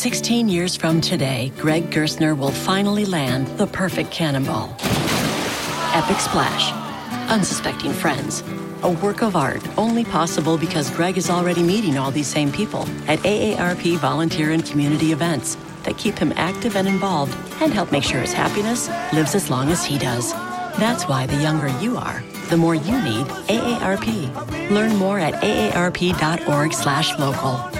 16 years from today, Greg Gerstner will finally land the perfect cannonball. Epic splash. Unsuspecting friends. A work of art only possible because Greg is already meeting all these same people at AARP volunteer and community events that keep him active and involved and help make sure his happiness lives as long as he does. That's why the younger you are, the more you need AARP. Learn more at aarp.org/local.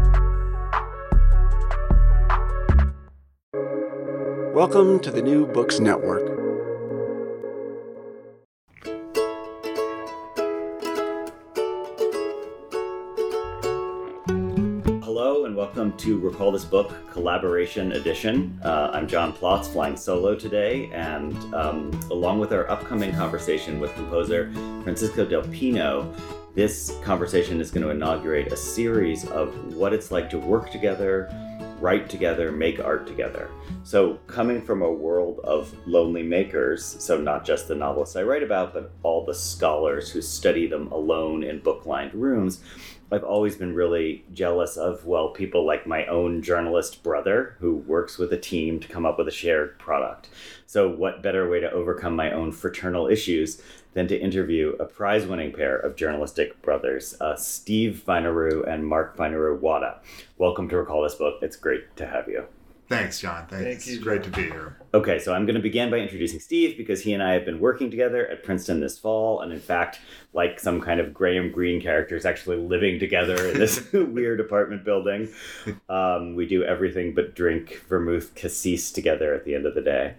Welcome to the New Books Network. Hello and welcome to Recall This Book Collaboration Edition. Uh, I'm John Plotz, flying solo today, and um, along with our upcoming conversation with composer Francisco Del Pino, this conversation is going to inaugurate a series of what it's like to work together, write together, make art together. So, coming from a world of lonely makers, so not just the novelists I write about, but all the scholars who study them alone in book lined rooms, I've always been really jealous of, well, people like my own journalist brother who works with a team to come up with a shared product. So, what better way to overcome my own fraternal issues than to interview a prize winning pair of journalistic brothers, uh, Steve Fainaru and Mark Fainaru-Wada. Welcome to Recall This Book. It's great to have you. Thanks, John. Thanks. Thank you, it's great to be here. Okay, so I'm going to begin by introducing Steve because he and I have been working together at Princeton this fall, and in fact, like some kind of Graham Greene characters, actually living together in this weird apartment building. Um, we do everything but drink vermouth cassis together at the end of the day.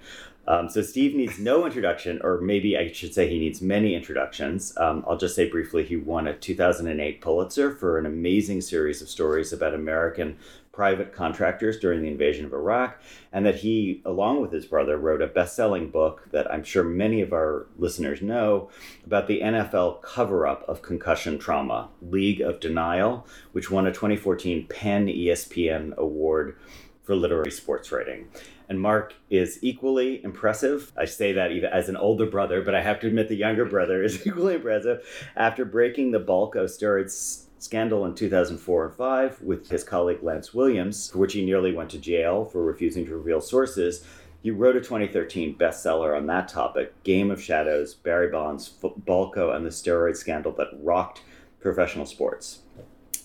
Um, so Steve needs no introduction, or maybe I should say he needs many introductions. Um, I'll just say briefly he won a 2008 Pulitzer for an amazing series of stories about American private contractors during the invasion of Iraq, and that he, along with his brother, wrote a best-selling book that I'm sure many of our listeners know about the NFL cover-up of concussion trauma, League of Denial, which won a 2014 PEN ESPN award for literary sports writing. And Mark is equally impressive. I say that even as an older brother, but I have to admit the younger brother is equally impressive. After breaking the Balco steroids scandal in 2004 and 5 with his colleague Lance Williams, for which he nearly went to jail for refusing to reveal sources, he wrote a 2013 bestseller on that topic, Game of Shadows, Barry Bonds, Balco, and the steroid scandal that rocked professional sports.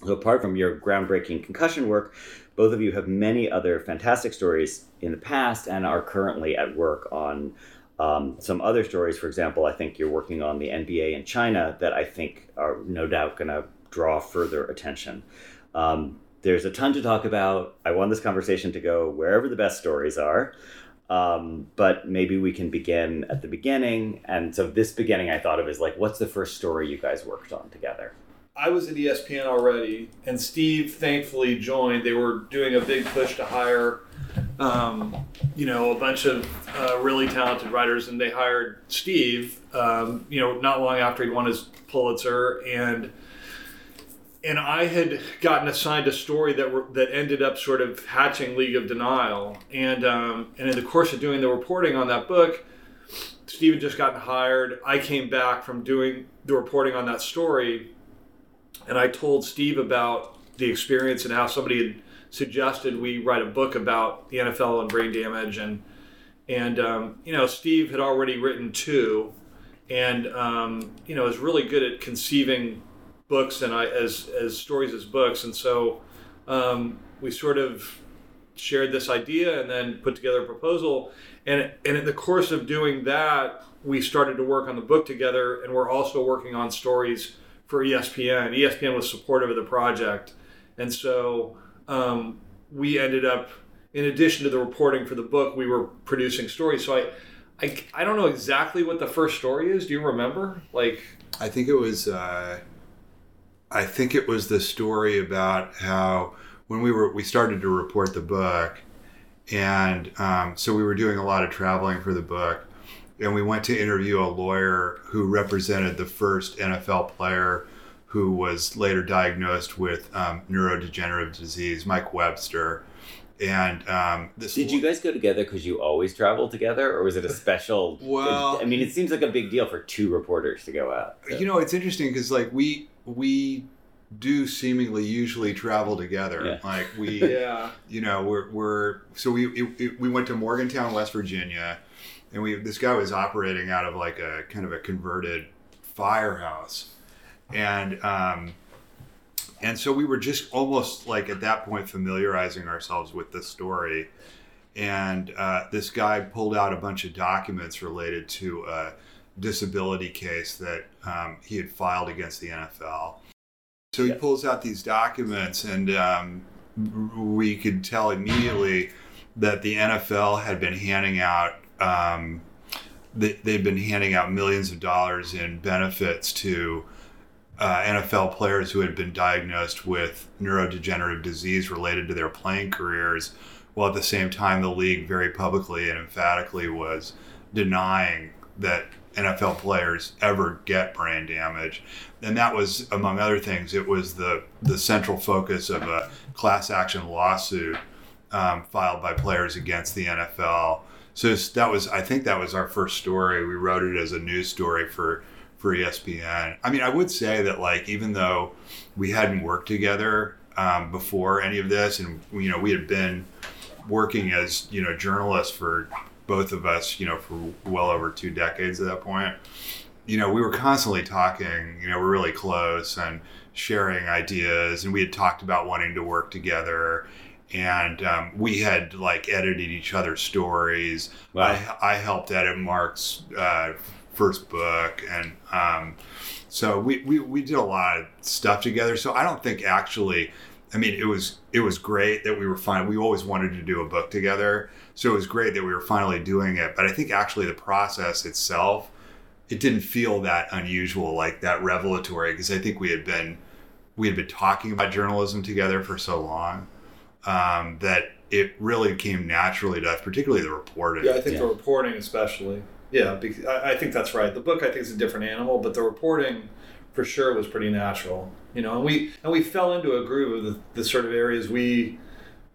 So apart from your groundbreaking concussion work, both of you have many other fantastic stories in the past and are currently at work on um, some other stories. For example, I think you're working on the NBA in China that I think are no doubt going to draw further attention. Um, there's a ton to talk about. I want this conversation to go wherever the best stories are. Um, but maybe we can begin at the beginning. And so, this beginning I thought of is like, what's the first story you guys worked on together? I was at ESPN already, and Steve thankfully joined. They were doing a big push to hire, um, you know, a bunch of uh, really talented writers, and they hired Steve. Um, you know, not long after he won his Pulitzer, and and I had gotten assigned a story that that ended up sort of hatching League of Denial, and um, and in the course of doing the reporting on that book, Steve had just gotten hired. I came back from doing the reporting on that story, and I told Steve about the experience and how somebody had suggested we write a book about the NFL and brain damage, and and um, you know Steve had already written two, and um, you know is really good at conceiving books and I as as stories as books, and so um, we sort of shared this idea and then put together a proposal. And and in the course of doing that, we started to work on the book together, and we're also working on stories for ESPN. ESPN was supportive of the project, and so um, we ended up, in addition to the reporting for the book, we were producing stories. So I. I, I don't know exactly what the first story is. Do you remember? Like, I think it was. Uh, I think it was the story about how when we were we started to report the book, and um, so we were doing a lot of traveling for the book, and we went to interview a lawyer who represented the first NFL player who was later diagnosed with um, neurodegenerative disease, Mike Webster. And um, this Did you guys go together because you always travel together, or was it a special? Well- I mean, it seems like a big deal for two reporters to go out. so. You know, it's interesting because like we we do seemingly usually travel together. Yeah. Like we, yeah, you know, we're we're so we it, it- we went to Morgantown, West Virginia, and we this guy was operating out of like a kind of a converted firehouse, and um, and so we were just almost like at that point familiarizing ourselves with the story. And uh, this guy pulled out a bunch of documents related to a disability case that um, he had filed against the NFL. So he Yeah. pulls out these documents, and um, we could tell immediately that the NFL had been handing out. Um, they, they'd been handing out millions of dollars in benefits to uh, NFL players who had been diagnosed with neurodegenerative disease related to their playing careers, while at the same time the league very publicly and emphatically was denying that NFL players ever get brain damage. And that was, among other things, it was the, the central focus of a class action lawsuit um, filed by players against the NFL. So that was, I think that was our first story. We wrote it as a news story for for ESPN. I mean, I would say that like even though we hadn't worked together um, before any of this, and you know we had been working as you know journalists for both of us, you know, for well over two decades at that point. You know, we were constantly talking. You know, we're really close and sharing ideas, and we had talked about wanting to work together. And um, we had like edited each other's stories. Wow. I, I helped edit Mark's uh, first book, and um, so we, we we did a lot of stuff together. So I don't think actually, I mean, it was it was great that we were fine. We always wanted to do a book together, so it was great that we were finally doing it. But I think actually the process itself, it didn't feel that unusual, like that revelatory, because I think we had been we had been talking about journalism together for so long um, that it really came naturally to us, particularly the reporting. yeah. I think Yeah. the reporting, especially. Yeah, because I, I think that's right. The book, I think, is a different animal, but the reporting, for sure, was pretty natural. You know, and we and we fell into a groove of the, the sort of areas we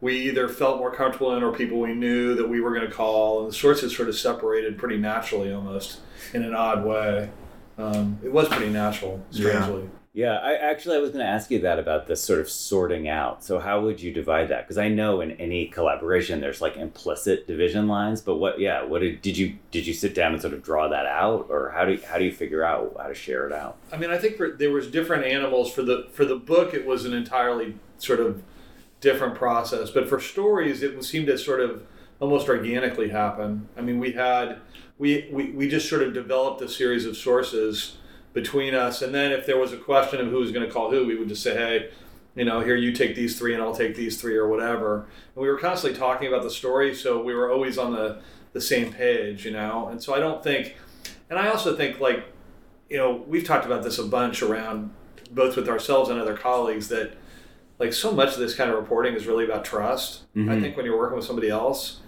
we either felt more comfortable in or people we knew that we were going to call, and the sources sort of separated pretty naturally, almost in an odd way. Um, it was pretty natural, Yeah. strangely. Yeah, I actually I was going to ask you that about this sort of sorting out. So how would you divide that? Because I know in any collaboration there's like implicit division lines, but what? Yeah, what did did you did you sit down and sort of draw that out, or how do you, how do you figure out how to share it out? I mean, I think for, there was different animals for the for the book. It was an entirely sort of different process, but for stories, it seemed to sort of almost organically happen. I mean, we had we we, we just sort of developed a series of sources between us, and then if there was a question of who was going to call who, we would just say, hey. You know, here you take these three, and I'll take these three, or whatever. And we were constantly talking about the story, so we were always on the the same page. You know, and so I don't think, and I also think like you know, we've talked about this a bunch around both with ourselves and other colleagues that like so much of this kind of reporting is really about trust. I Mhm. think when you're working with somebody else,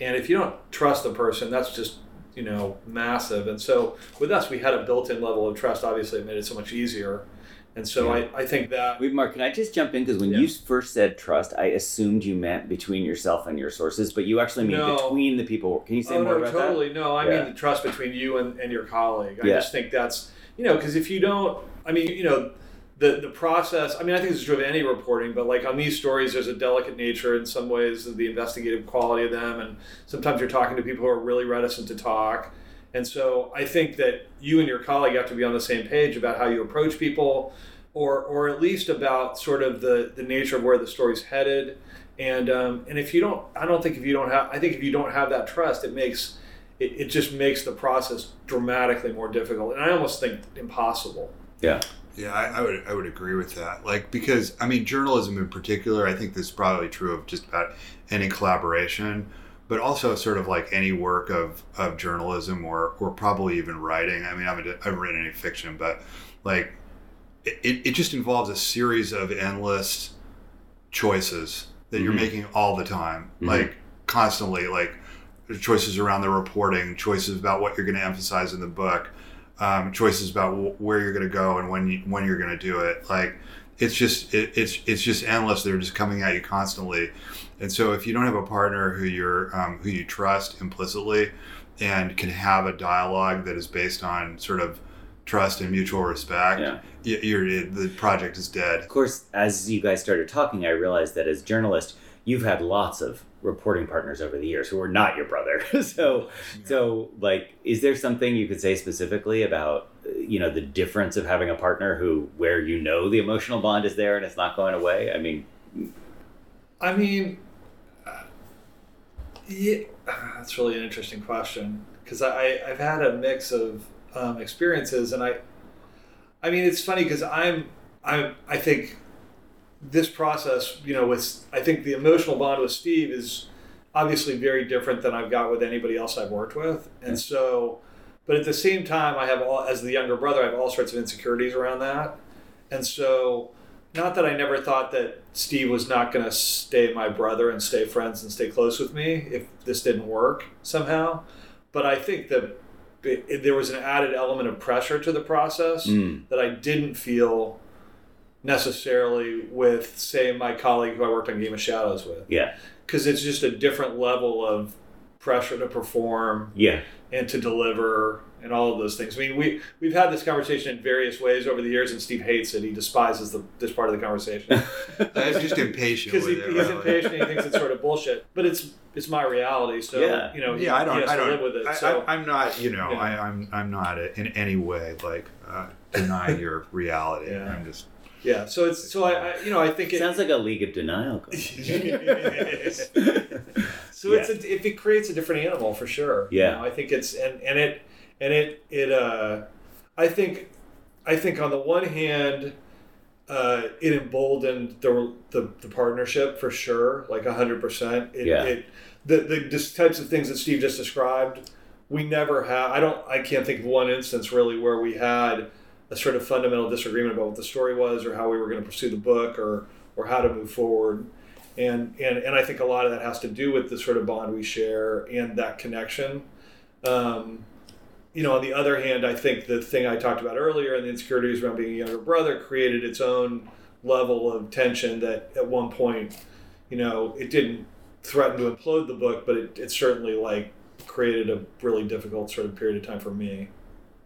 and if you don't trust the person, that's just you know massive. And so with us, we had a built-in level of trust. Obviously, it made it so much easier. And so I, I think that Wait, Mark, can I just jump in? Because when Yeah. you first said trust, I assumed you meant between yourself and your sources, but you actually mean No. between the people. Can you say oh more no, about totally no. I Yeah. mean the trust between you and, and your colleague. I Yeah. just think that's you know because if you don't, I mean you know. The, the process, I mean, I think this is true of any reporting, but like on these stories, there's a delicate nature in some ways of the investigative quality of them. And sometimes you're talking to people who are really reticent to talk. And so I think that you and your colleague have to be on the same page about how you approach people, or, or at least about sort of the, the nature of where the story's headed. And, um, and if you don't, I don't think if you don't have, I think if you don't have that trust, it makes, it, it just makes the process dramatically more difficult. And I almost think impossible. that? Yeah, I, I would I would agree with that. Like because I mean journalism in particular, I think this is probably true of just about any collaboration, but also sort of like any work of, of journalism or or probably even writing. I mean, I haven't, I haven't written any fiction, but like it, it just involves a series of endless choices that you're Mhm. making all the time, Mhm. like constantly, like choices around the reporting, choices about what you're going to emphasize in the book, um, choices about wh- where you're going to go and when you, when you're going to do it. Like it's just it, it's it's just endless. They're just coming at you constantly, and so if you don't have a partner who you're um, who you trust implicitly, and can have a dialogue that is based on sort of trust and mutual respect, Yeah. the project is dead. Of course, as you guys started talking, I realized that as journalists, you've had lots of reporting partners over the years who are not your brother. so, so like, is there something you could say specifically about, uh, you know, the difference of having a partner who, where you know the emotional bond is there and it's not going away? I mean, I mean, uh, yeah, that's really an interesting question because I I've had a mix of um, experiences, and I, I mean, it's funny because I'm I'm I think this process, you know, with I think the emotional bond with Steve is obviously very different than I've got with anybody else I've worked with, and so, but at the same time, I have all as the younger brother, I have all sorts of insecurities around that, and so. Not that I never thought that Steve was not going to stay my brother and stay friends and stay close with me if this didn't work somehow, but I think that there was an added element of pressure to the process Mm. that I didn't feel necessarily with, say, my colleague who I worked on Game of Shadows with, yeah, because it's just a different level of pressure to perform yeah, and to deliver and all of those things. I mean, we we've had this conversation in various ways over the years, and Steve hates it. He despises the, this part of the conversation I'm just impatient because he, he's really. impatient. and He thinks it's sort of bullshit, but it's it's my reality. So Yeah. you know, he, yeah, I don't. has I don't. live with it. I, so I, I'm not. You know, Yeah. I, I'm. I'm not in any way like uh, denying your reality. Yeah. I'm just. Yeah, so it's so I, I you know I think it. sounds like a League of Denial. so it's a, if it creates a different animal for sure. You Yeah. know, I think it's and and it and it it uh, I think I think on the one hand, uh, it emboldened the, the the partnership for sure, like a hundred percent. Yeah. it the the types of things that Steve just described. We never had. I don't. I can't think of one instance really where we had a sort of fundamental disagreement about what the story was or how we were going to pursue the book or or how to move forward and and and I think a lot of that has to do with the sort of bond we share and that connection. Um, you know, on the other hand, I think the thing I talked about earlier and the insecurities around being a younger brother created its own level of tension that at one point, you know, it didn't threaten to implode the book, but it, it certainly like created a really difficult sort of period of time for me.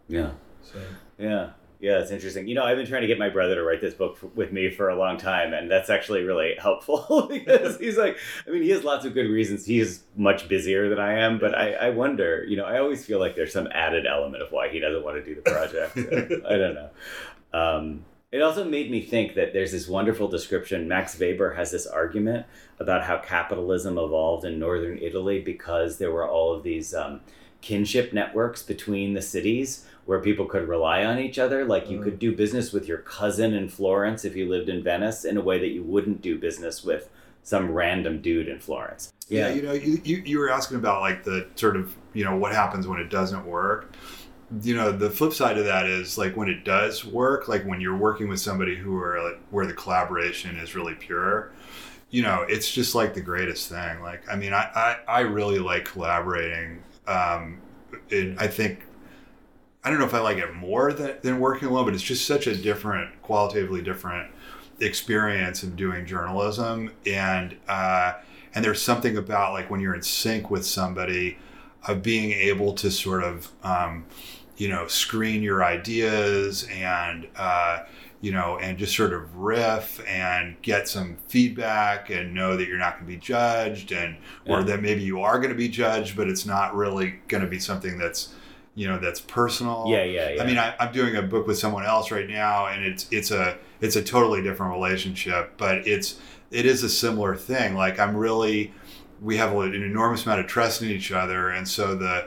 Yeah. So Yeah. Yeah, it's interesting. You know, I've been trying to get my brother to write this book with me for a long time, and that's actually really helpful because he's like, I mean, he has lots of good reasons. He's much busier than I am, but I, I wonder, you know, I always feel like there's some added element of why he doesn't want to do the project. So, I don't know. Um, it also made me think that there's this wonderful description. Max Weber has this argument about how capitalism evolved in northern Italy because there were all of these um, kinship networks between the cities where people could rely on each other. Like you could do business with your cousin in Florence if you lived in Venice in a way that you wouldn't do business with some random dude in Florence. Yeah. you know, you, you you were asking about like the sort of you know what happens when it doesn't work. You know, the flip side of that is like when it does work, like when you're working with somebody who are like where the collaboration is really pure. You know, it's just like the greatest thing. Like, I mean, I I, I really like collaborating. Um, and I think I don't know if I like it more than, than working alone, but it's just such a different, qualitatively different experience of doing journalism. And uh, and there's something about like when you're in sync with somebody, of being able to sort of um, you know screen your ideas and uh, you know and just sort of riff and get some feedback and know that you're not going to be judged and or that maybe you are going to be judged, but it's not really going to be something that's you know that's personal Yeah, yeah, yeah. i mean I, i'm doing a book with someone else right now and it's it's a it's a totally different relationship but it's it is a similar thing like i'm really we have an enormous amount of trust in each other and so the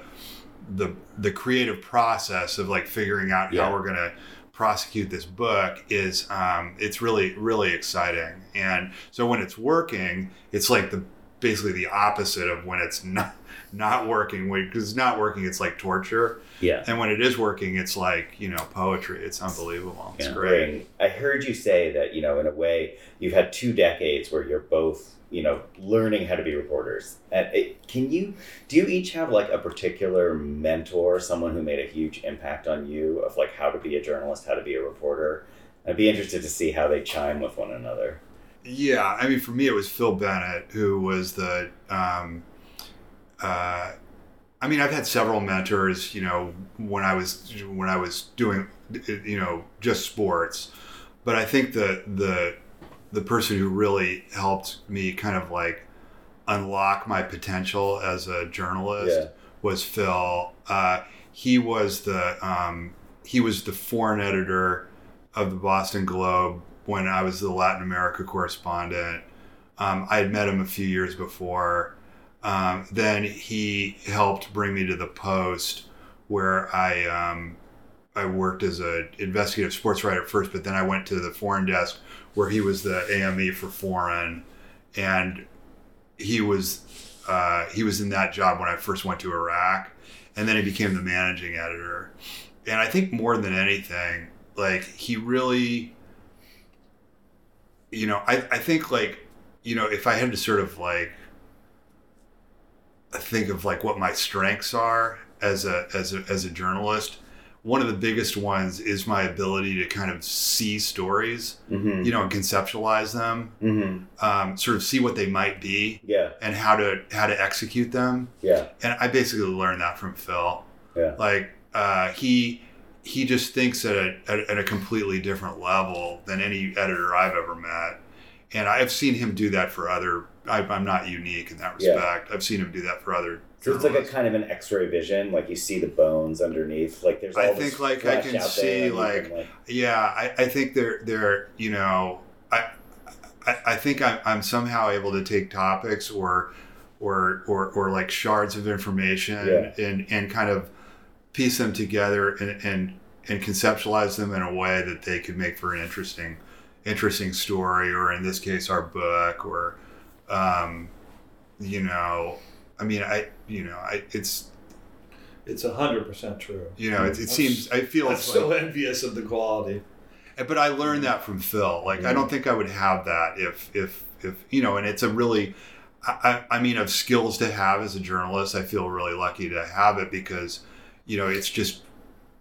the the creative process of like figuring out Yeah. how we're going to prosecute this book is um, it's really really exciting and so when it's working it's like the basically the opposite of when it's not not working because it's not working it's like torture Yeah. and when it is working it's like you know poetry it's unbelievable it's Yeah. great And I heard you say that, you know, in a way, you've had two decades where you're both, you know, learning how to be reporters. And it, can you, do you each have like a particular mentor, someone who made a huge impact on you of like how to be a journalist, how to be a reporter? I'd be interested to see how they chime with one another. Yeah, I mean, for me, it was Phil Bennett, who was the. Um, uh, I mean, I've had several mentors. You know, when I was when I was doing, you know, just sports, but I think the the the person who really helped me kind of like unlock my potential as a journalist Yeah. was Phil. Uh, he was the um, he was the foreign editor of the Boston Globe when I was the Latin America correspondent. Um, I had met him a few years before. Um, then he helped bring me to the Post, where I um, I worked as an investigative sports writer first, but then I went to the foreign desk where he was the AME for foreign, and he was uh, he was in that job when I first went to Iraq, and then he became the managing editor. And I think more than anything, like he really, you know, I, I think like, you know, if I had to sort of like think of like what my strengths are as a as a as a journalist, one of the biggest ones is my ability to kind of see stories, Mm-hmm. you know, and conceptualize them, Mm-hmm. um, sort of see what they might be Yeah. and how to how to execute them. Yeah. And I basically learned that from Phil. Yeah. Like uh, he he just thinks at a at, at a completely different level than any editor I've ever met, and I've seen him do that for other. I, I'm not unique in that Yeah. respect. I've seen him do that for other. So it's like a kind of an X-ray vision, like you see the bones underneath. Like there's all I think, like, I can see, you like, Yeah, I, I think they're they're you know I I, I think I'm, I'm somehow able to take topics or or or, or like shards of information Yeah. and and kind of piece them together and, and and conceptualize them in a way that they could make for an interesting interesting story or in this case our book or um, you know I mean I you know I it's It's a hundred percent true. you know it, it seems I feel I'm like so envious of the quality. but I learned that from Phil. Like I don't think I would have that if if if you know. And it's a really, I, I I mean, of skills to have as a journalist. I feel really lucky to have it because, you know, it's just,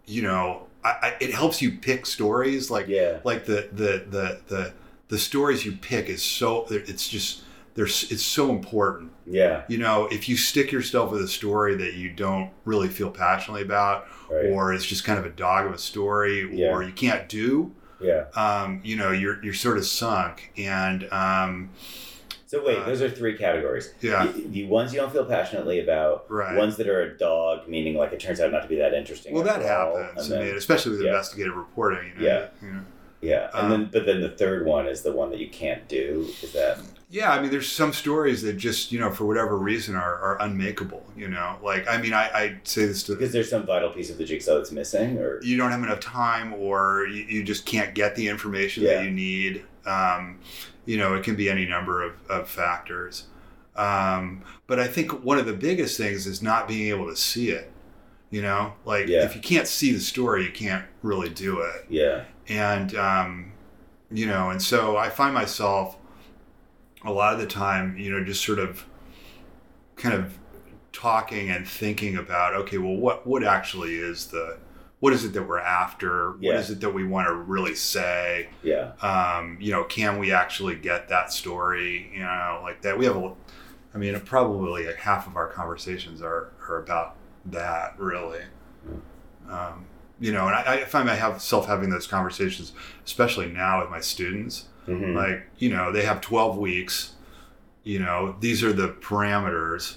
you know, I, I, it helps you pick stories. Like Yeah. like the the the the the stories you pick is so it's just there's it's so important Yeah. you know, if you stick yourself with a story that you don't really feel passionately about, Right. or it's just kind of a dog of a story, Yeah. or you can't do, Yeah. um, you know, you're you're sort of sunk. And um, So wait, Uh, those are three categories. yeah. The, the ones you don't feel passionately about, Right. ones that are a dog, meaning like it turns out not to be that interesting. well, that all, happens. and I mean, especially with yeah. investigative reporting. You know, Yeah. You know. yeah, and um, then but then the third one is the one that you can't do. Is that Yeah, I mean, there's some stories that just, you know, for whatever reason are, are unmakeable, you know? Like, I mean, I, I say this to because there's some vital piece of the jigsaw that's missing, or you don't have enough time or you, you just can't get the information Yeah. that you need. Um, you know, it can be any number of, of factors. Um, but I think one of the biggest things is not being able to see it. You know, like Yeah. if you can't see the story, you can't really do it. yeah, And, um, you know, and so I find myself a lot of the time, you know, just sort of kind of talking and thinking about, okay, well, what, what actually is the, what is it that we're after? What Yeah. is it that we want to really say? Yeah. Um, you know, can we actually get that story? You know, like that. We have a, I mean, probably like half of our conversations are are about that, really. Um, you know, and I, I find I have self having those conversations, especially now with my students. Mhm. Like, you know, they have 12 weeks. You know, these are the parameters.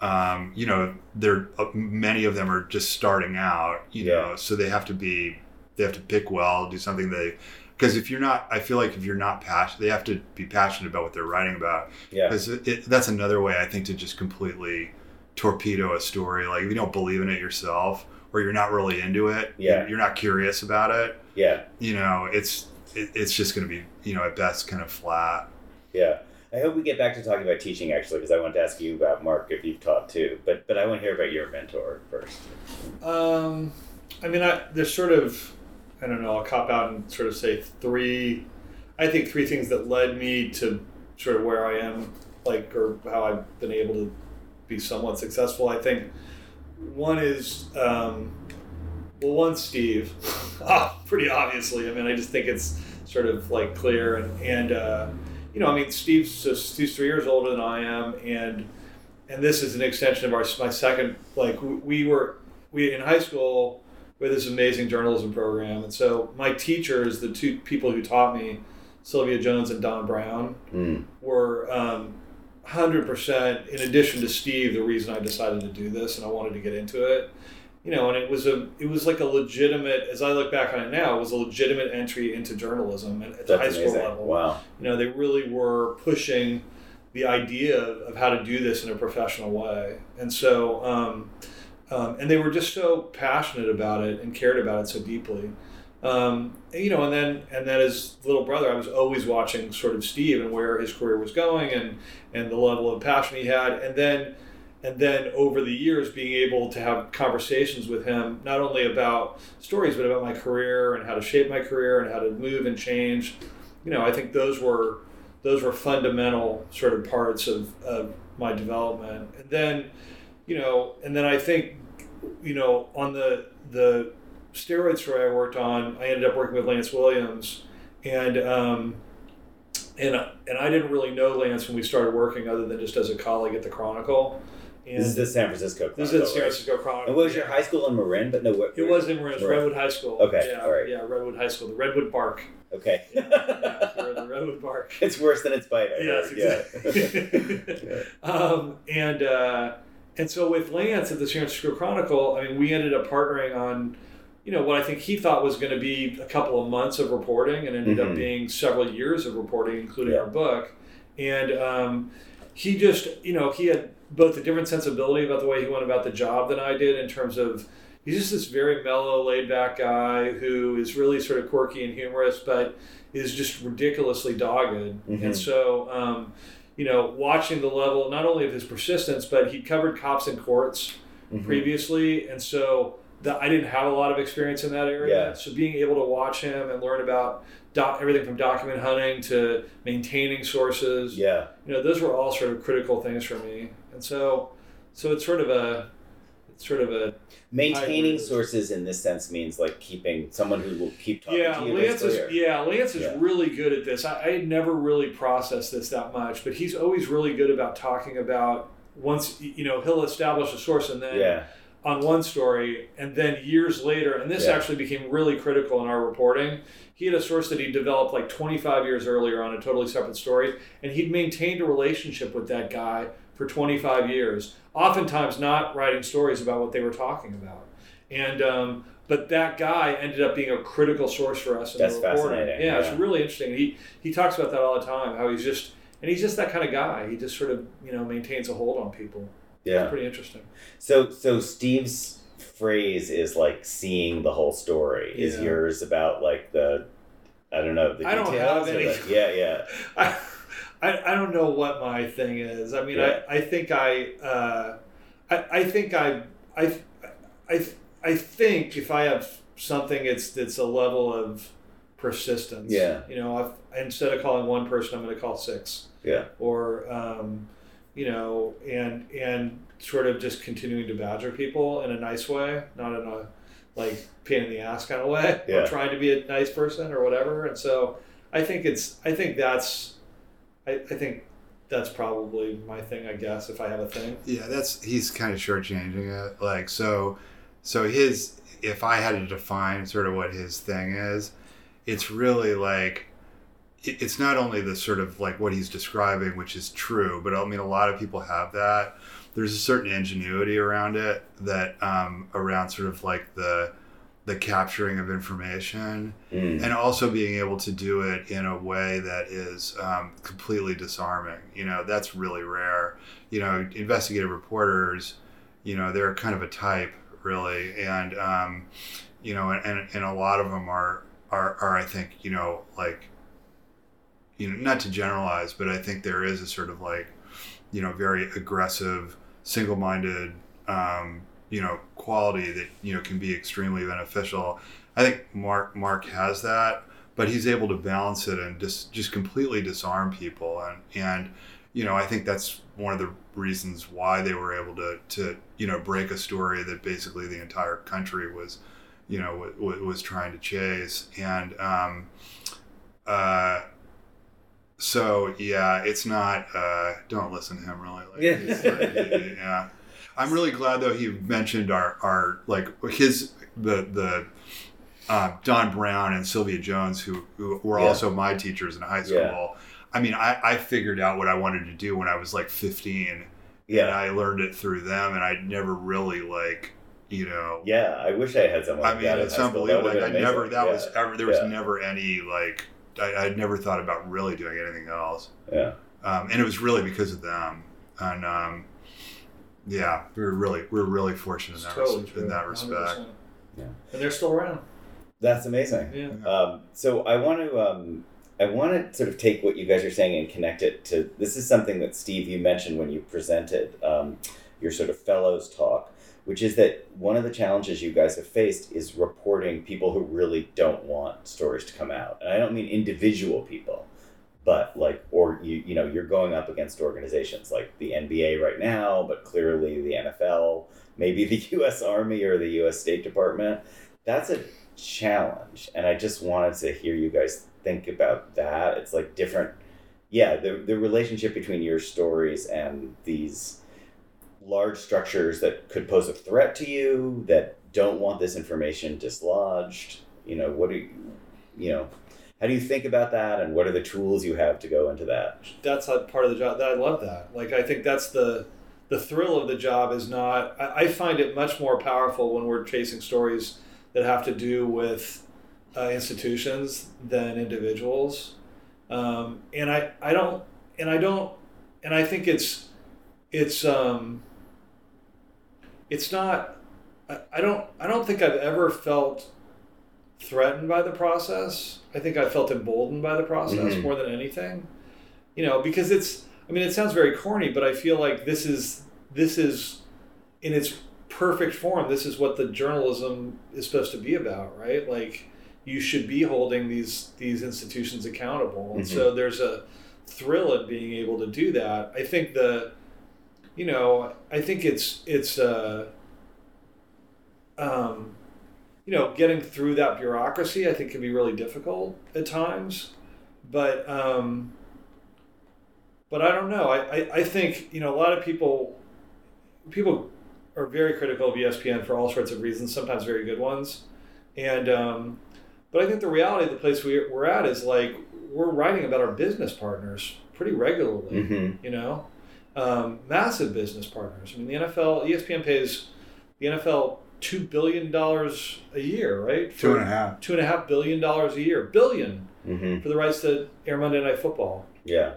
Um, you know, they're uh, many of them are just starting out. You Yeah. know, so they have to be, they have to pick well, do something they, because if you're not, I feel like if you're not passionate, they have to be passionate about what they're writing about. Yeah. Because that's another way I think to just completely torpedo a story. Like if you don't believe in it yourself, or you're not really into it, Yeah. you're not curious about it. Yeah. You know, it's it, it's just going to be you know at best kind of flat. Yeah. I hope we get back to talking about teaching actually, because I want to ask you about Mark if you've taught too. But but I want to hear about your mentor first. Um, I mean, I, there's sort of, I don't know, I'll cop out and sort of say three, I think three things that led me to sort of where I am, like, or how I've been able to be somewhat successful. I think one is, um, well, one, Steve, Ah, pretty obviously. I mean, I just think it's sort of like clear and, and, uh, you know, I mean, Steve's, so Steve's three years older than I am, and and this is an extension of our my second like we were we in high school with this amazing journalism program and so my teachers the two people who taught me sylvia jones and don brown Mm. were um, 100% in addition to steve the reason i decided to do this and i wanted to get into it you know and it was a it was like a legitimate as i look back on it now it was a legitimate entry into journalism at, at the high That's school level. Wow. you know they really were pushing the idea of, of how to do this in a professional way. And so um, um, and they were just so passionate about it and cared about it so deeply. Um, you know and then and then as little brother i was always watching sort of steve and where his career was going and and the level of passion he had. And then and then over the years being able to have conversations with him not only about stories but about my career and how to shape my career and how to move and change. You know i think those were those were fundamental sort of parts of, of my development. And then you know and then i think you know on the the steroid story i worked on i ended up working with lance williams. And um, and and i didn't really know lance when we started working other than just as a colleague at the chronicle and This is the San Francisco. this is the Chronicle, San? Francisco Chronicle. And what was your high school in Marin? But no, what, It was in Marin, it was. Redwood High School. Okay, yeah, all right. yeah, Redwood High School, the Redwood Bark. Okay. Yeah, we're the Redwood Bark. it's worse than its bite. I Yes, exactly. Yeah. um, and uh, and so with Lance at the San Francisco Chronicle, I mean, we ended up partnering on, you know, what I think he thought was going to be a couple of months of reporting, and ended Mhm. up being several years of reporting, including Yeah. our book. And um, he just, you know, he had both a different sensibility about the way he went about the job than I did in terms of he's just this very mellow, laid back guy who is really sort of quirky and humorous, but is just ridiculously dogged. Mhm. And so, um, you know, watching the level not only of his persistence, but he covered cops in courts Mhm. previously, and so the, I didn't have a lot of experience in that area. Yeah. So being able to watch him and learn about doc, everything from document hunting to maintaining sources, Yeah. you know, those were all sort of critical things for me. And so, so it's sort of a, it's sort of a Maintaining Hybrid. sources in this sense means like keeping someone who will keep talking yeah, to you. Lance is yeah, Lance is Yeah. really good at this. I, I had never really processed this that much, but he's always really good about talking about once you know he'll establish a source and then Yeah. on one story, and then years later, and this Yeah. actually became really critical in our reporting. He had a source that he developed like 25 years earlier on a totally separate story, and he'd maintained a relationship with that guy for 25 years, oftentimes not writing stories about what they were talking about. And um, but that guy ended up being a critical source for us in That's the reporting. fascinating, Yeah, yeah. it's really interesting. He he talks about that all the time. How he's just and he's just that kind of guy. He just sort of you know maintains a hold on people. Yeah. Pretty interesting. So so Steve's phrase is like seeing the whole story. Is yours about like the I don't know the I don't have any. yeah, yeah. I, I, I don't know what my thing is. I mean, Yeah. I, I think I, uh, I, I think I, I, I, I think if I have something, it's that's a level of persistence. Yeah. You know, I've, instead of calling one person, I'm going to call six. Yeah. Or, um, you know, and and sort of just continuing to badger people in a nice way, not in a like pain in the ass kind of way, Yeah. or trying to be a nice person or whatever. And so I think it's I think that's I, I think that's probably my thing. I guess if I have a thing. Yeah, that's he's kind of shortchanging it. Like so, so his if I had to define sort of what his thing is, it's really like it's not only the sort of like what he's describing, which is true, but I mean a lot of people have that. There's a certain ingenuity around it that um, around sort of like the the capturing of information Mm. and also being able to do it in a way that is um, completely disarming. You know, that's really rare. You know, investigative reporters, you know, they're kind of a type, really, and um, you know, and, and a lot of them are are are I think you know like you know not to generalize, but I think there is a sort of like you know very aggressive, single-minded. Um, you know, quality that you know can be extremely beneficial. I think Mark Mark has that, but he's able to balance it and just just completely disarm people, and and you know I think that's one of the reasons why they were able to to you know break a story that basically the entire country was you know w- w- was trying to chase, and um, uh, so yeah, it's not. Uh, don't listen to him really. Like, Yeah. like, yeah. I'm really glad though he mentioned our our like his the the uh, Don Brown and Sylvia Jones who who were Yeah. also my teachers in high school. Yeah. I mean, I, I figured out what I wanted to do when I was like 15, and I learned it through them, and I never really like you know. Yeah, I wish I had someone. I mean, it's high school. That unbelievable. Like, I never that Yeah. was ever there was Yeah. never any like I, I'd never thought about really doing anything else Yeah. um, and it was really because of them. And um, yeah, we were really we were really fortunate in that, totally res- in that respect. 100%. Yeah. And they're still around. That's amazing. Yeah. Um, so I want to um, I want to sort of take what you guys are saying and connect it to this is something that Steve you mentioned when you presented um, your sort of fellows talk, which is that one of the challenges you guys have faced is reporting people who really don't want stories to come out, and I don't mean individual people, but like or you you know you're going up against organizations like the NBA right now, but clearly the NFL, maybe the U.S. Army or the U.S. State Department. That's a challenge and i just wanted to hear you guys think about that it's like different yeah the, the relationship between your stories and these large structures that could pose a threat to you that don't want this information dislodged you know what do you you know how do you think about that and what are the tools you have to go into that that's a part of the job that I love that. Like I think that's the the thrill of the job is not I, I find it much more powerful when we're chasing stories that have to do with uh, institutions than individuals. Um, and I, I don't and I don't and I think it's it's um it's not I, I don't I don't think I've ever felt threatened by the process. I think I felt emboldened by the process Mhm. more than anything. You know, because it's I mean it sounds very corny, but I feel like this is this is in its perfect form. This is what the journalism is supposed to be about, right? Like you should be holding these these institutions accountable. And so there's a thrill in being able to do that. I think the you know, I think it's it's uh um you know, getting through that bureaucracy, I think can be really difficult at times. But um, but I don't know. I, I, I think you know a lot of people people are very critical of ESPN for all sorts of reasons, sometimes very good ones. And um, but I think the reality of the place we, we're at is like we're writing about our business partners pretty regularly. Mhm. You know, um, massive business partners. I mean, the NFL, ESPN pays the NFL two billion dollars a year, right? Two and a half. Two and a half billion dollars a year, billion mm-hmm. for the rights to air Monday Night Football yeah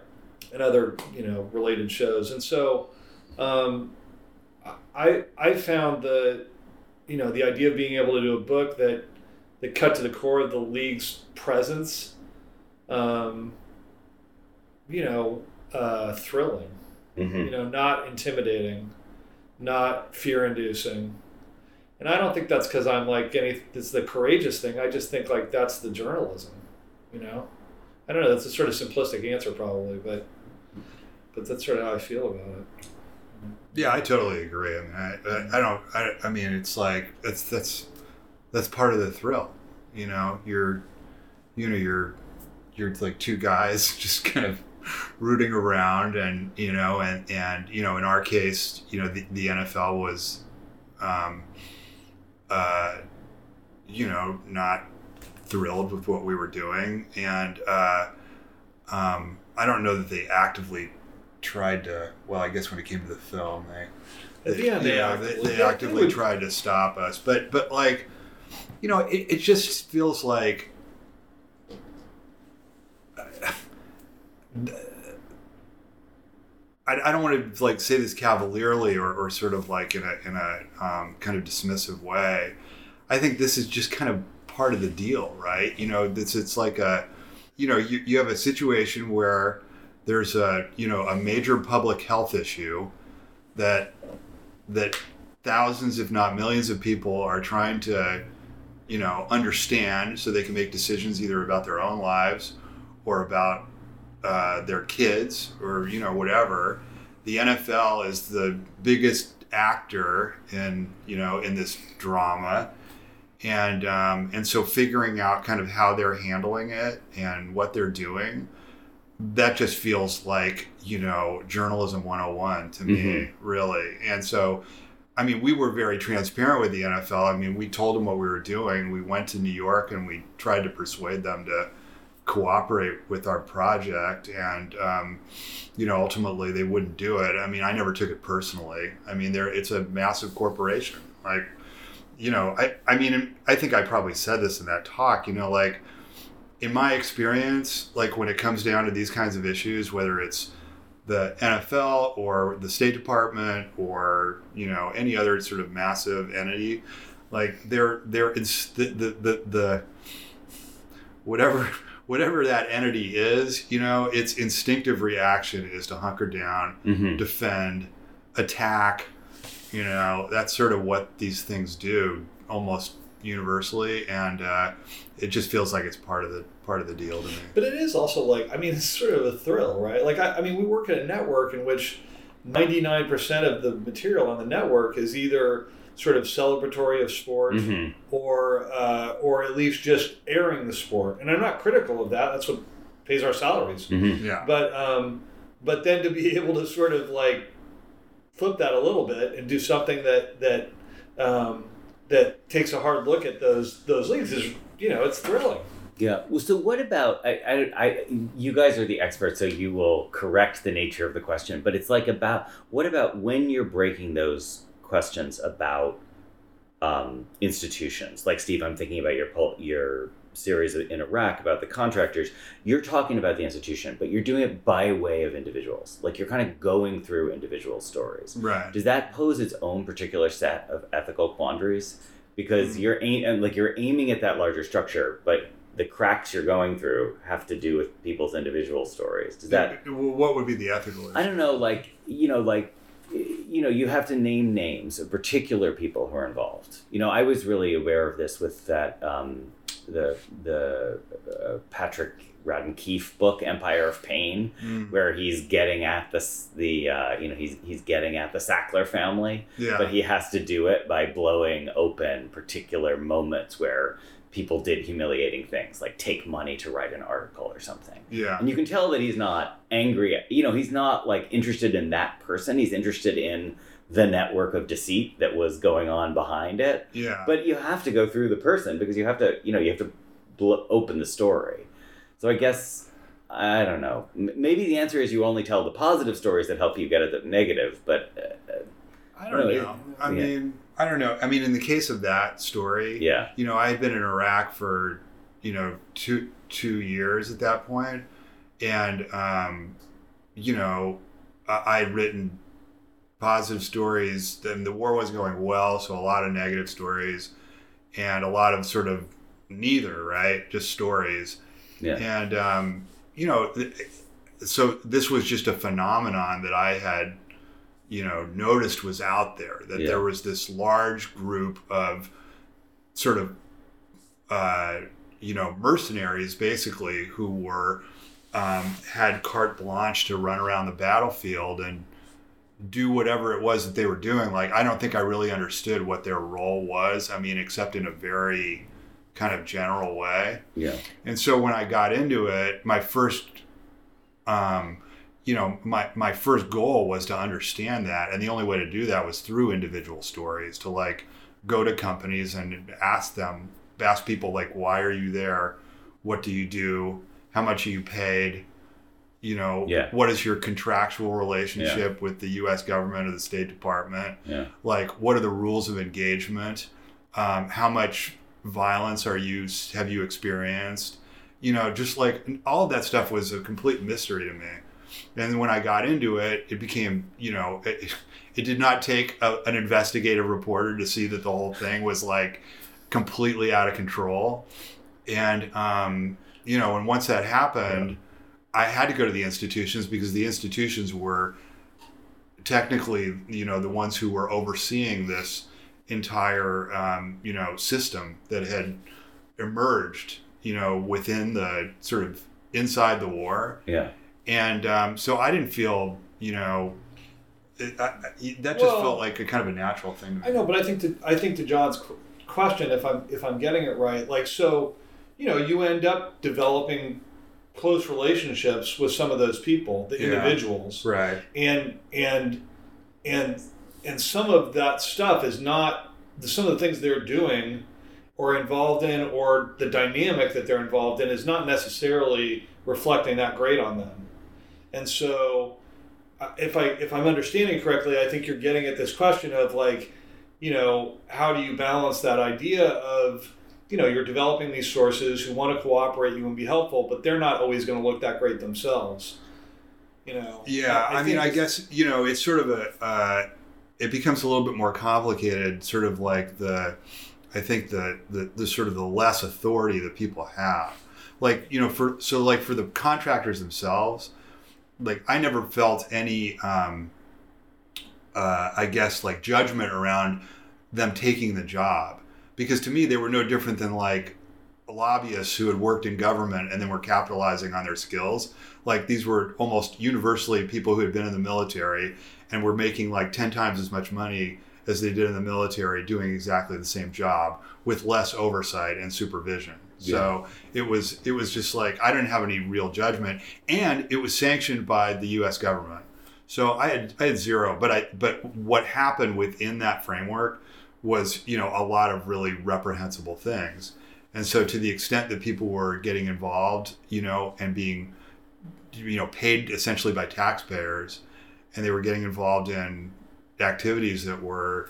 and other you know related shows. And so, um, I I found the you know the idea of being able to do a book that that cut to the core of the league's presence, um, you know, uh, thrilling. mm-hmm. You know, not intimidating, not fear-inducing. And I don't think that's because I'm like any. It's the courageous thing. I just think like that's the journalism. You know, I don't know. That's a sort of simplistic answer, probably, but but that's sort of how I feel about it. Yeah, I totally agree. I mean, I, I, don't. I, I mean, it's like that's that's that's part of the thrill. You know, you're, you know, you're, you're like two guys just kind of rooting around, and you know, and and you know, in our case, you know, the, the NFL was, um, uh, you know, not thrilled with what we were doing, and uh, um, I don't know that they actively tried to. Well, I guess when it came to the film, they. At the end, they yeah, actively- they, they- they they actively would- tried to stop us, but but like, you know, it, it just feels like I, I don't want to like say this cavalierly or, or sort of like in a in a um, kind of dismissive way. I think this is just kind of part of the deal, right? You know, this it's like a, you know, you, you have a situation where there's a you know a major public health issue that that thousands, if not millions, of people are trying to you know understand so they can make decisions either about their own lives or about uh, their kids or you know whatever the nfl is the biggest actor in you know in this drama and um, and so figuring out kind of how they're handling it and what they're doing that just feels like you know journalism 101 to me Mhm. really and so I mean, we were very transparent with the NFL. I mean, we told them what we were doing. We went to New York and we tried to persuade them to cooperate with our project. And, um, you know, ultimately they wouldn't do it. I mean, I never took it personally. I mean, there it's a massive corporation. Like, you know, I, I mean, I think I probably said this in that talk, you know, like, in my experience, like when it comes down to these kinds of issues, whether it's the NFL or the State Department or you know any other sort of massive entity, like they're they're it's the the the, the whatever whatever that entity is, you know, its instinctive reaction is to hunker down, Mhm. defend, attack. You know, that's sort of what these things do almost universally, and uh, it just feels like it's part of the part of the deal to me. But it is also like, I mean, it's sort of a thrill, right? Like, I, I mean, we work in a network in which 99% of the material on the network is either sort of celebratory of sport Mhm. or, uh, or at least just airing the sport. And I'm not critical of that. That's what pays our salaries. Mhm. Yeah. But, um, but then to be able to sort of like flip that a little bit and do something that, that, um, that takes a hard look at those, those leagues is, you know, it's thrilling. Yeah. Well, so what about I, I, I? You guys are the experts, so you will correct the nature of the question. But it's like about what about when you're breaking those questions about um, institutions? Like Steve, I'm thinking about your your series in Iraq about the contractors. You're talking about the institution, but you're doing it by way of individuals. Like you're kind of going through individual stories. Right. Does that pose its own particular set of ethical quandaries? Because you're aim- and, like you're aiming at that larger structure, but the cracks you're going through have to do with people's individual stories. Does that? What would be the ethical? I don't know. Like you know, like you know, you have to name names of particular people who are involved. You know, I was really aware of this with that um, the the uh, Patrick Radden Keefe book, Empire of Pain, Mm. where he's getting at this the uh, you know he's he's getting at the Sackler family, Yeah. but he has to do it by blowing open particular moments where people did humiliating things, like take money to write an article or something. Yeah. And you can tell that he's not angry. You know, he's not like interested in that person. He's interested in the network of deceit that was going on behind it. Yeah. But you have to go through the person because you have to, you know, you have to bl- open the story. So I guess I don't know. M- maybe the answer is you only tell the positive stories that help you get at the negative. But uh, I don't No, know. I yeah. mean, I don't know. I mean, in the case of that story, yeah, you know, I had been in Iraq for, you know, two two years at that point, and um, you know, I I had written positive stories. Then the war wasn't going well, so a lot of negative stories, and a lot of sort of neither, right? Just stories, yeah, and um, you know, so this was just a phenomenon that I had, you know, noticed was out there. That Yeah. there was this large group of sort of, uh, you know, mercenaries basically who were um, had carte blanche to run around the battlefield and do whatever it was that they were doing. Like I don't think I really understood what their role was. I mean, except in a very kind of general way. Yeah. And so when I got into it, my first, um, you know, my my first goal was to understand that, and the only way to do that was through individual stories. To like go to companies and ask them, ask people like, why are you there? What do you do? How much are you paid? You know, Yeah. what is your contractual relationship with the U.S. government or the State Department? Yeah. like what are the rules of engagement um, how much violence are you have you experienced you know just like all of that stuff was a complete mystery to me and when i got into it it became you know it, it did not take a, an investigative reporter to see that the whole thing was like completely out of control and um, you know and once that happened i had to go to the institutions because the institutions were technically, you know, the ones who were overseeing this entire, um, you know, system that had emerged, you know, within the sort of inside the war. Yeah. And um, so I didn't feel, you know, it, I, that just Well- felt like a kind of a natural thing. I know, but I think to I think to John's question, if I'm if I'm getting it right, like so, you know, you end up developing close relationships with some of those people, the Yeah. individuals, Right. and and and and some of that stuff is not some of the things they're doing or involved in or the dynamic that they're involved in is not necessarily reflecting that great on them and so uh, if i if i'm understanding correctly i think you're getting at this question of like you know how do you balance that idea of you know you're developing these sources who want to cooperate you and be helpful but they're not always going to look that great themselves you know Yeah, I, mean, I guess you know, it's sort of a. Uh, it becomes a little bit more complicated, sort of like the. I think the, the the sort of the less authority that people have, like you know, for so like for the contractors themselves, like I never felt any, um, uh, I guess, like judgment around them taking the job, because to me they were no different than like lobbyists who had worked in government and then were capitalizing on their skills. Like these were almost universally people who had been in the military and were making like 10 times as much money as they did in the military doing exactly the same job with less oversight and supervision. So it was it was just like I didn't have any real judgment and it was sanctioned by the US government. So I had I had zero, but I but what happened within that framework was, you know, a lot of really reprehensible things. And so to the extent that people were getting involved, you know, and being you know, paid essentially by taxpayers and they were getting involved in activities that were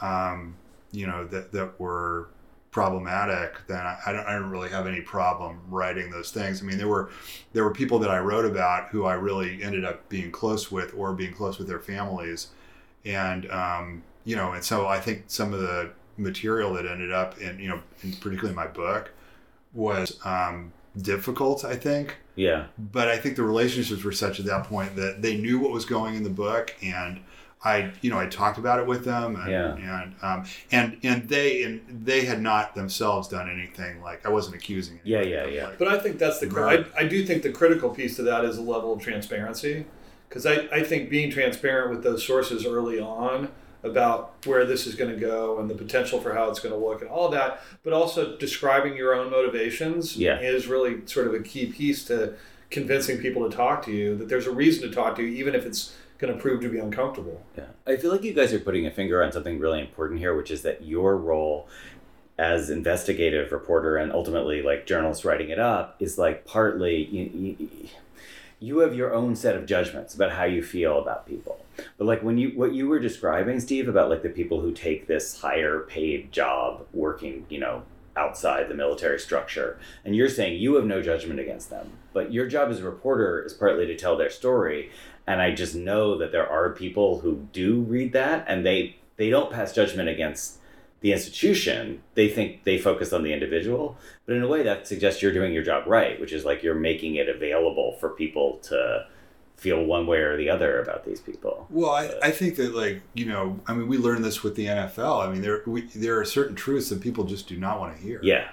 um, you know, that that were problematic, then I, I, don't, I don't really have any problem writing those things. I mean, there were there were people that I wrote about who I really ended up being close with or being close with their families, and um, you know, and so I think some of the material that ended up in you know, in particularly my book, was um, difficult. I think Yeah. but I think the relationships were such at that point that they knew what was going in the book, and I, you know, I talked about it with them, and Yeah. and um, and and they and they had not themselves done anything like I wasn't accusing. Yeah, anybody yeah, of, yeah. like- But I think that's the Right. I, I do think the critical piece to that is a level of transparency, because I, I think being transparent with those sources early on about where this is going to go and the potential for how it's going to look and all that, but also describing your own motivations Yeah. is really sort of a key piece to convincing people to talk to you that there's a reason to talk to you even if it's going to prove to be uncomfortable. Yeah. I feel like you guys are putting a finger on something really important here, which is that your role as investigative reporter and ultimately like journalist writing it up is like partly you, you, you have your own set of judgments about how you feel about people. But like when you what you were describing, Steve, about like the people who take this higher paid job working, you know, outside the military structure, and you're saying you have no judgment against them, but your job as a reporter is partly to tell their story. And I just know that there are people who do read that, and they they don't pass judgment against the institution. They think they focus on the individual, but in a way that suggests you're doing your job right, which is like you're making it available for people to feel one way or the other about these people. Well, I, I think that like you know, I mean, we learned this with the NFL. I mean, there we, there are certain truths that people just do not want to hear. Yeah.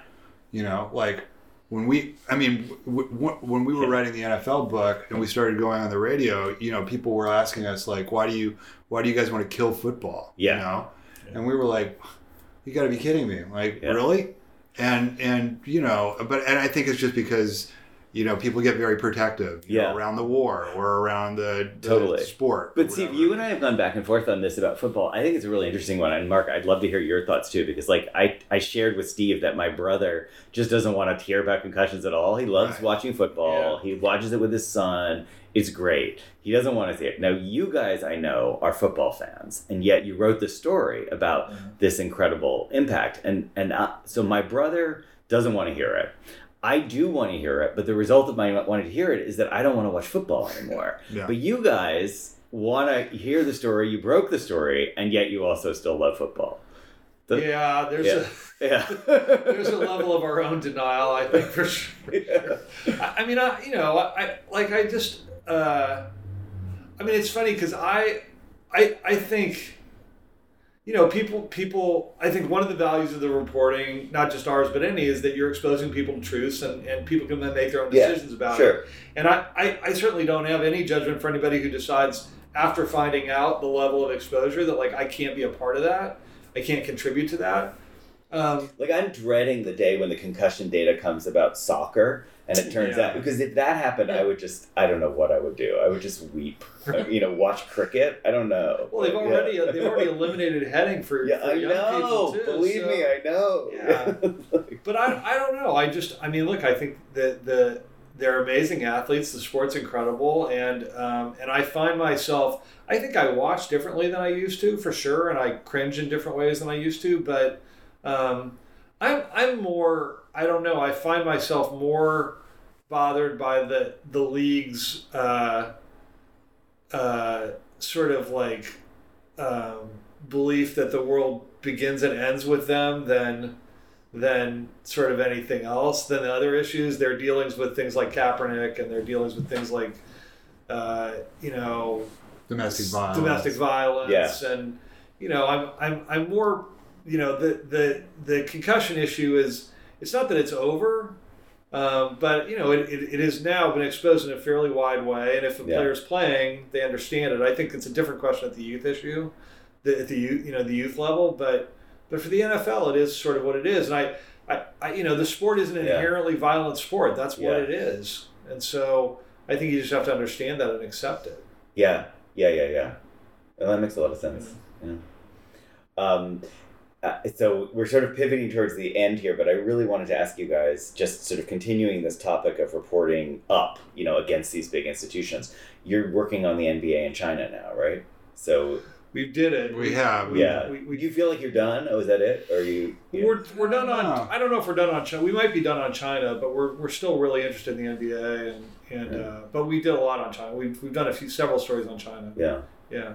You know, like when we, I mean, w- w- when we were writing the NFL book and we started going on the radio, you know, people were asking us like, why do you, why do you guys want to kill football? Yeah. You know, and we were like, you got to be kidding me! Like, Yeah. really? And and you know, but and I think it's just because. You know, people get very protective you know, Yeah. around the war or around the, the Totally. sport. But Steve, you and I have gone back and forth on this about football. I think it's a really interesting one. And Mark, I'd love to hear your thoughts too, because like I, I shared with Steve that my brother just doesn't want to hear about concussions at all. He loves Right. watching football. He watches it with his son. It's great. He doesn't want to see it. Now, you guys, I know, are football fans, and yet you wrote this story about this incredible impact. And and uh, so my brother doesn't want to hear it. I do want to hear it, but the result of my wanting to hear it is that I don't want to watch football anymore. Yeah. But you guys want to hear the story. You broke the story, and yet you also still love football. The- Yeah, there's Yeah. a Yeah. there's a level of our own denial, I think, for sure. I, I mean, I you know, I, I like I just uh, I mean, it's funny because I I I think you know people people I think one of the values of the reporting, not just ours but any, is that you're exposing people to truths and, and people can then make their own Yeah, decisions about sure. it. And I, I I certainly don't have any judgment for anybody who decides after finding out the level of exposure that like I can't be a part of that, I can't contribute to that. Um, Like I'm dreading the day when the concussion data comes about soccer, and it turns Yeah. out because if that happened, I would just I don't know what I would do. I would just weep. Uh, you know, watch cricket. I don't know. Well, they've Yeah. already they've already eliminated heading for, Yeah, for I young know. people too. Believe so- me, I know. Yeah. But I, I don't know. I just I mean, look, I think that the they're amazing athletes. The sport's incredible, and um, and I find myself. I think I watch differently than I used to, for sure, and I cringe in different ways than I used to. But um, I'm I'm more. I don't know. I find myself more bothered by the the league's uh, uh, sort of like um, belief that the world begins and ends with them than than sort of anything else than the other issues. Their dealings with things like Kaepernick and their dealings with things like uh, you know domestic violence. domestic violence Yeah. and you know I'm I'm I'm more you know the the the concussion issue is it's not that it's over um, but you know it, it, it has now been exposed in a fairly wide way and if a Yeah. player's playing they understand it I think it's a different question at the youth issue the, at the youth you know the youth level but but for the NFL it is sort of what it is and I I, I you know the sport isn't an Yeah. inherently violent sport that's what Yeah. it is and so I think you just have to understand that and accept it Yeah, yeah, yeah, yeah. Well, that makes a lot of sense. Yeah. Um, uh, so we're sort of pivoting towards the end here, but I really wanted to ask you guys, just sort of continuing this topic of reporting up, you know, against these big institutions. You're working on the NBA in China now, right? So we did it We have. yeah, we- we- do you feel like you're done? Oh, is that it? Or are you? you We're, we're done on. No. I don't know if we're done on China. We might be done on China, but we're, we're still really interested in the NBA and and Yeah. uh, but we did a lot on China. We've, we've done a few several stories on China. yeah. Yeah.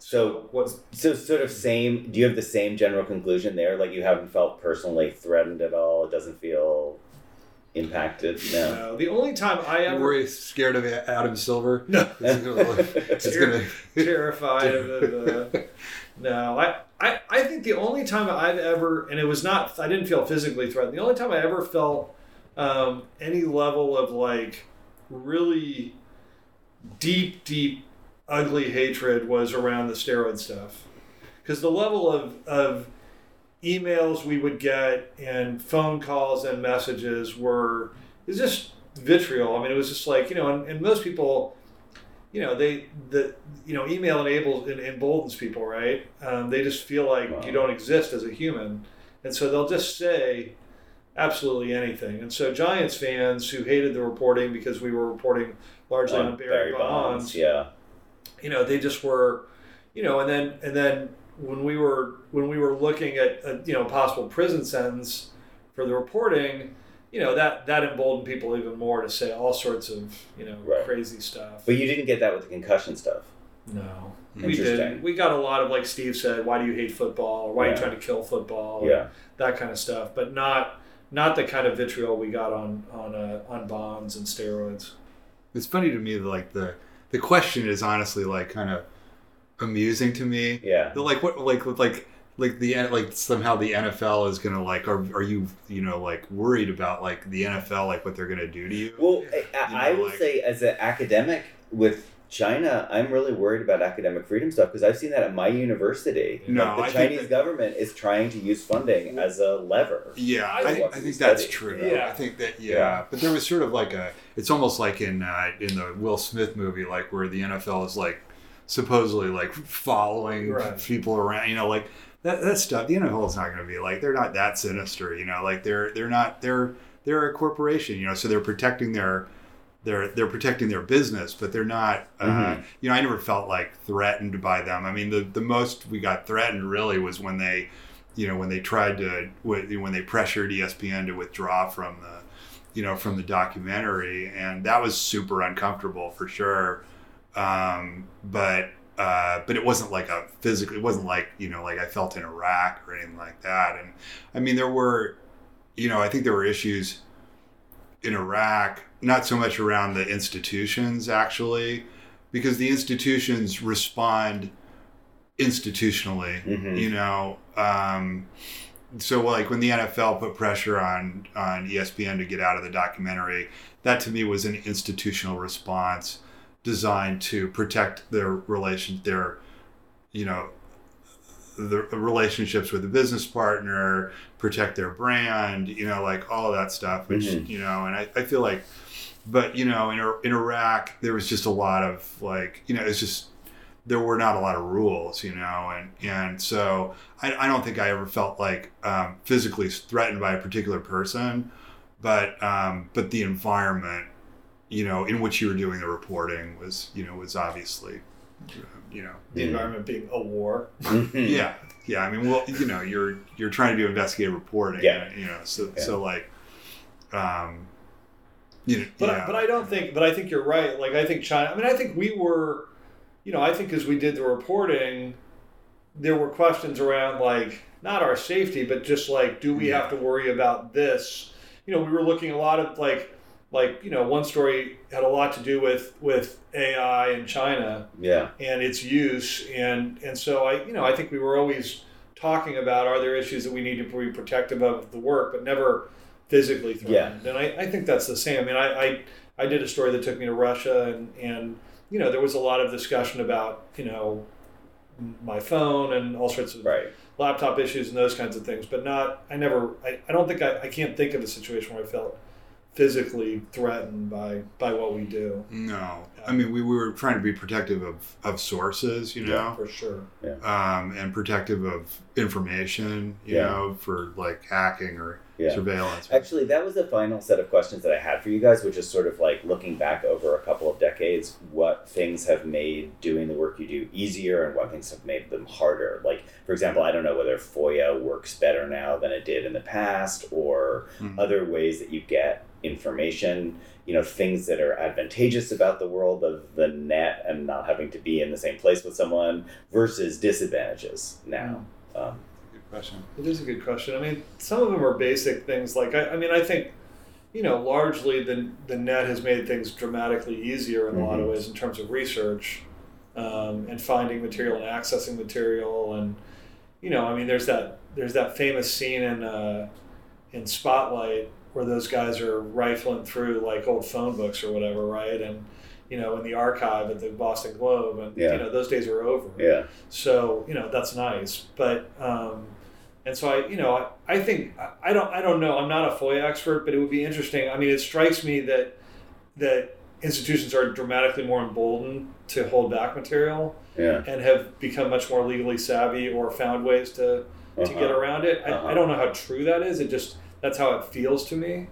So What? So sort of same. Do you have the same general conclusion there? Like you haven't felt personally threatened at all. It doesn't feel impacted. No. No, the only time I ever worry scared of Adam Silver? no It's gonna. terrified of it. Uh, no, I, I I think the only time I've ever and it was not I didn't feel physically threatened. The only time I ever felt um, any level of like really deep, deep, ugly hatred was around the steroid stuff, because the level of of emails we would get and phone calls and messages were was just vitriol. I mean, it was just like you know, and, and most people you know they the you know email enables and emboldens people right um, they just feel like Wow. you don't exist as a human and so they'll just say absolutely anything and so giants fans who hated the reporting because we were reporting largely on, barry, bonds, Yeah. You know they just were you know and then and then when we were when we were looking at a, you know possible prison sentence for the reporting you know that that emboldened people even more to say all sorts of you know Right. crazy stuff But you didn't get that with the concussion stuff. no. We Interesting. did. We got a lot of like Steve said, why do you hate football or why are you trying to kill football? Yeah. That kind of stuff, but not not the kind of vitriol we got on on uh, on bonds and steroids. It's funny to me that like the the question is honestly like kind of amusing to me. Yeah. Like what like like like the like somehow the NFL is gonna like are, are you you know like worried about like the NFL like what they're gonna do to you? Well, I, You I know, will like- say, as an academic with China, I'm really worried about academic freedom stuff because I've seen that at my university. No, Like, the I Chinese that- government is trying to use funding as a lever. Yeah, I I, think, I think study. that's true. Yeah. I think that yeah. Yeah. but there was sort of like a. It's almost like in uh, in the Will Smith movie, like where the NFL is like supposedly like following Right. people around. You know, like that that stuff. The NFL is not going to be like they're not that sinister. You know, like they're they're not they're they're a corporation. You know, so they're protecting their. They're, they're protecting their business, but they're not. Uh, Mhm. You know, I never felt like threatened by them. I mean, the, the most we got threatened really was when they you know when they tried to when they pressured ESPN to withdraw from the you know from the documentary and that was super uncomfortable for sure um, but uh, but it wasn't like a physical it wasn't like you know like I felt in Iraq or anything like that and I mean there were you know I think there were issues in Iraq not so much around the institutions actually because the institutions respond institutionally Mhm. you know um, so like when the NFL put pressure on on ESPN to get out of the documentary that to me was an institutional response designed to protect their relation their you know the relationships with the business partner protect their brand you know like all of that stuff which Mhm. you know and I, I feel like but you know in, in iraq there was just a lot of like you know it's just there were not a lot of rules you know and and so i, I don't think i ever felt like um, physically threatened by a particular person but um, but the environment you know in which you were doing the reporting was you know was obviously you know The environment being a war. Mhm. yeah yeah i mean well you know you're you're trying to do investigative reporting Yeah. you know so Yeah. so like um you But yeah. I, but I don't think. But I think you're right. Like I think China. I mean, I think we were. You know, I think as we did the reporting, there were questions around like not our safety, but just like, do we Yeah. have to worry about this? You know, we were looking a lot of like, like you know, one story had a lot to do with with AI in China Yeah. and its use and and so I you know I think we were always talking about are there issues that we need to be protective of the work but never physically threatened. And I, I think that's the same. I mean I, I I did a story that took me to Russia and and you know there was a lot of discussion about you know my phone and all sorts of Right. laptop issues and those kinds of things but not I never I, I don't think I, I can't think of a situation where I felt physically threatened by by what we do. No. I mean we, we were trying to be protective of of sources you know? Yeah for sure. Um and protective of information you Yeah. know for like hacking or Yeah. surveillance Actually, that was the final set of questions that I had for you guys, which is sort of like looking back over a couple of decades, what things have made doing the work you do easier and what things have made them harder. Like, for example, I don't know whether FOIA works better now than it did in the past or Mhm. other ways that you get information, you know, things that are advantageous about the world of the net and not having to be in the same place with someone versus disadvantages now. Um, good question It is a good question. I mean, some of them are basic things. Like, I, I mean, I think, you know, largely the, the net has made things dramatically easier in a lot of Mhm. ways in terms of research um, and finding material and accessing material. And, you know, I mean, there's that there's that famous scene in uh, in Spotlight where those guys are rifling through like old phone books or whatever, right? And you know, in the archive at the Boston Globe, and Yeah. you know, those days are over. yeah. So you know that's nice, but um, and so I you know I, I think I, don't I don't know I'm not a FOIA expert, but it would be interesting. I mean, it strikes me that that institutions are dramatically more emboldened to hold back material Yeah. and have become much more legally savvy or found ways to to Uh-huh. get around it. I, Uh-huh. I don't know how true that is. It just that's how it feels to me.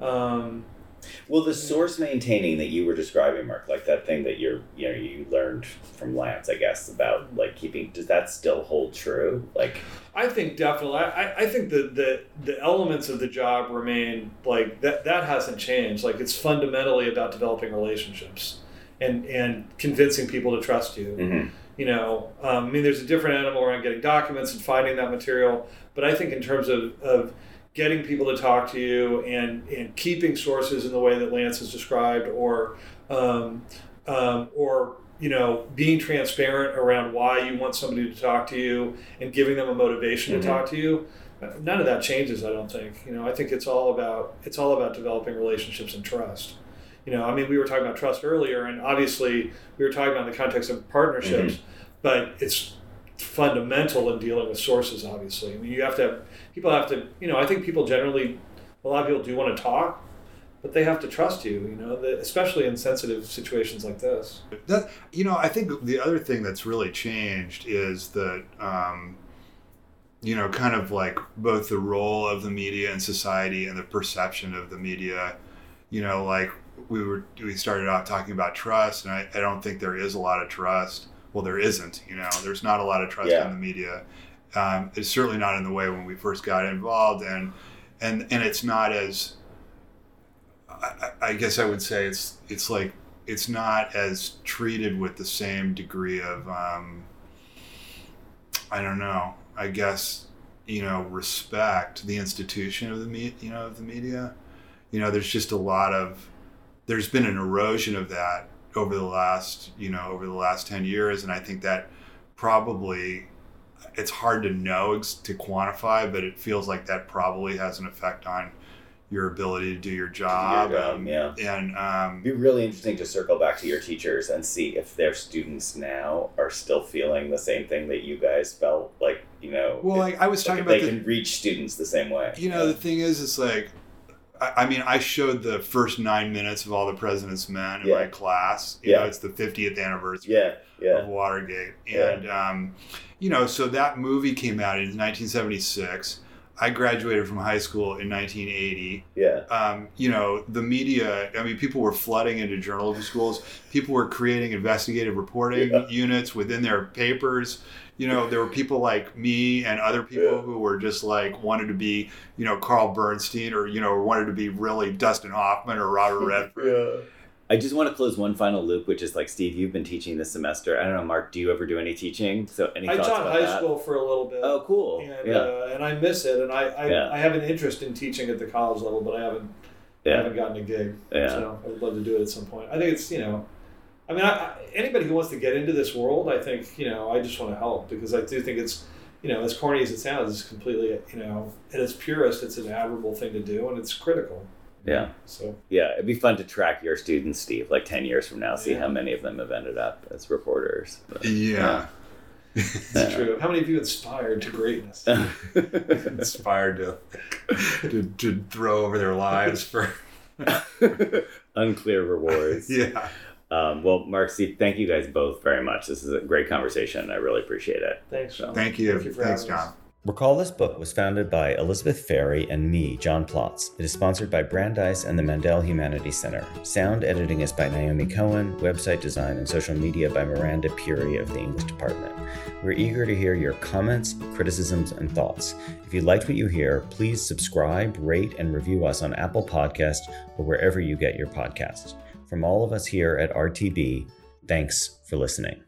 Um, Well, the source maintaining that you were describing, Mark, like that thing that you're, you know, you learned from Lance, I guess, about like keeping. Does that still hold true? Like, I think definitely. I, I- think the, the the elements of the job remain like that. That hasn't changed. Like it's fundamentally about developing relationships and and convincing people to trust you. mhm. You know, um, I mean, there's a different animal around getting documents and finding that material. But I think in terms of, of getting people to talk to you and and keeping sources in the way that Lance has described, or um, um, or you know, being transparent around why you want somebody to talk to you and giving them a motivation Mhm. to talk to you. None of that changes, I don't think. You know, I think it's all about it's all about developing relationships and trust. You know, I mean, we were talking about trust earlier, and obviously we were talking about in the context of partnerships, but it's fundamental in dealing with sources. Obviously, I mean, you have to have people have to. You know, I think people generally, a lot of people do want to talk, but they have to trust you. You know, that, especially in sensitive situations like this. That you know, I think the other thing that's really changed is that um, you know, kind of like both the role of the media in society and the perception of the media. You know, like we were we started off talking about trust, and I, I don't think there is a lot of trust. Well, there isn't. You know, there's not a lot of trust Yeah. in the media. Um, it's certainly not in the way when we first got involved, and and and it's not as I, I guess I would say it's it's like it's not as treated with the same degree of um, I don't know. I guess you know respect the institution of the me you know of the media. You know, there's just a lot of there's been an erosion of that over the last you know over the last ten years, and I think that probably it's hard to know to quantify, but it feels like that probably has an effect on your ability to do your job. job, and, yeah. and um, be really interesting to circle back to your teachers and see if their students now are still feeling the same thing that you guys felt like, you know. Well, like, I was talking if about they the- can reach students the same way. You know, the thing is, it's like, I, I mean, I showed the first nine minutes of All the President's Men in Yeah. my class. You Yeah. know, it's the 50th anniversary Yeah, yeah. of Watergate. Yeah. And, um, you know, so that movie came out in 1976. I graduated from high school in 1980. Yeah. Um, you know, the media, I mean, people were flooding into journalism schools. People were creating investigative reporting Yeah. units within their papers. You know, there were people like me and other people Yeah. who were just like wanted to be, you know, Carl Bernstein or, you know, wanted to be really Dustin Hoffman or Robert Redford. Yeah. I just want to close one final loop, which is like Steve, you've been teaching this semester. I don't know, Mark, do you ever do any teaching? So any I taught high that? school for a little bit. Oh, cool. And, yeah. uh, and I miss it, and I I, Yeah. I have an interest in teaching at the college level, but I haven't I haven't gotten a gig. Yeah. So I would love to do it at some point. I think it's you know, I mean, I, I, anybody who wants to get into this world, I think you know, I just want to help because I do think it's you know, as corny as it sounds, it's completely you know, at its purest, it's an admirable thing to do, and it's critical. Yeah. So Yeah. It'd be fun to track your students, Steve, like 10 years from now, see Yeah. how many of them have ended up as reporters. But- Yeah. it's true. How many of you inspired to greatness? Inspired to, to, to throw over their lives for. Unclear rewards. Yeah. Um, well, Mark, Steve, thank you guys both very much. This is a great conversation. I really appreciate it. Thanks, John. Thank you. Thank you for Thanks, having us. John. Recall This Book was founded by Elizabeth Ferry and me, John Plotz. It is sponsored by Brandeis and the Mandel Humanities Center. Sound editing is by Naomi Cohen, website design and social media by Miranda Puri of the English Department. We're eager to hear your comments, criticisms, and thoughts. If you liked what you hear, please subscribe, rate, and review us on Apple Podcast or wherever you get your podcasts. From all of us here at RTB, thanks for listening.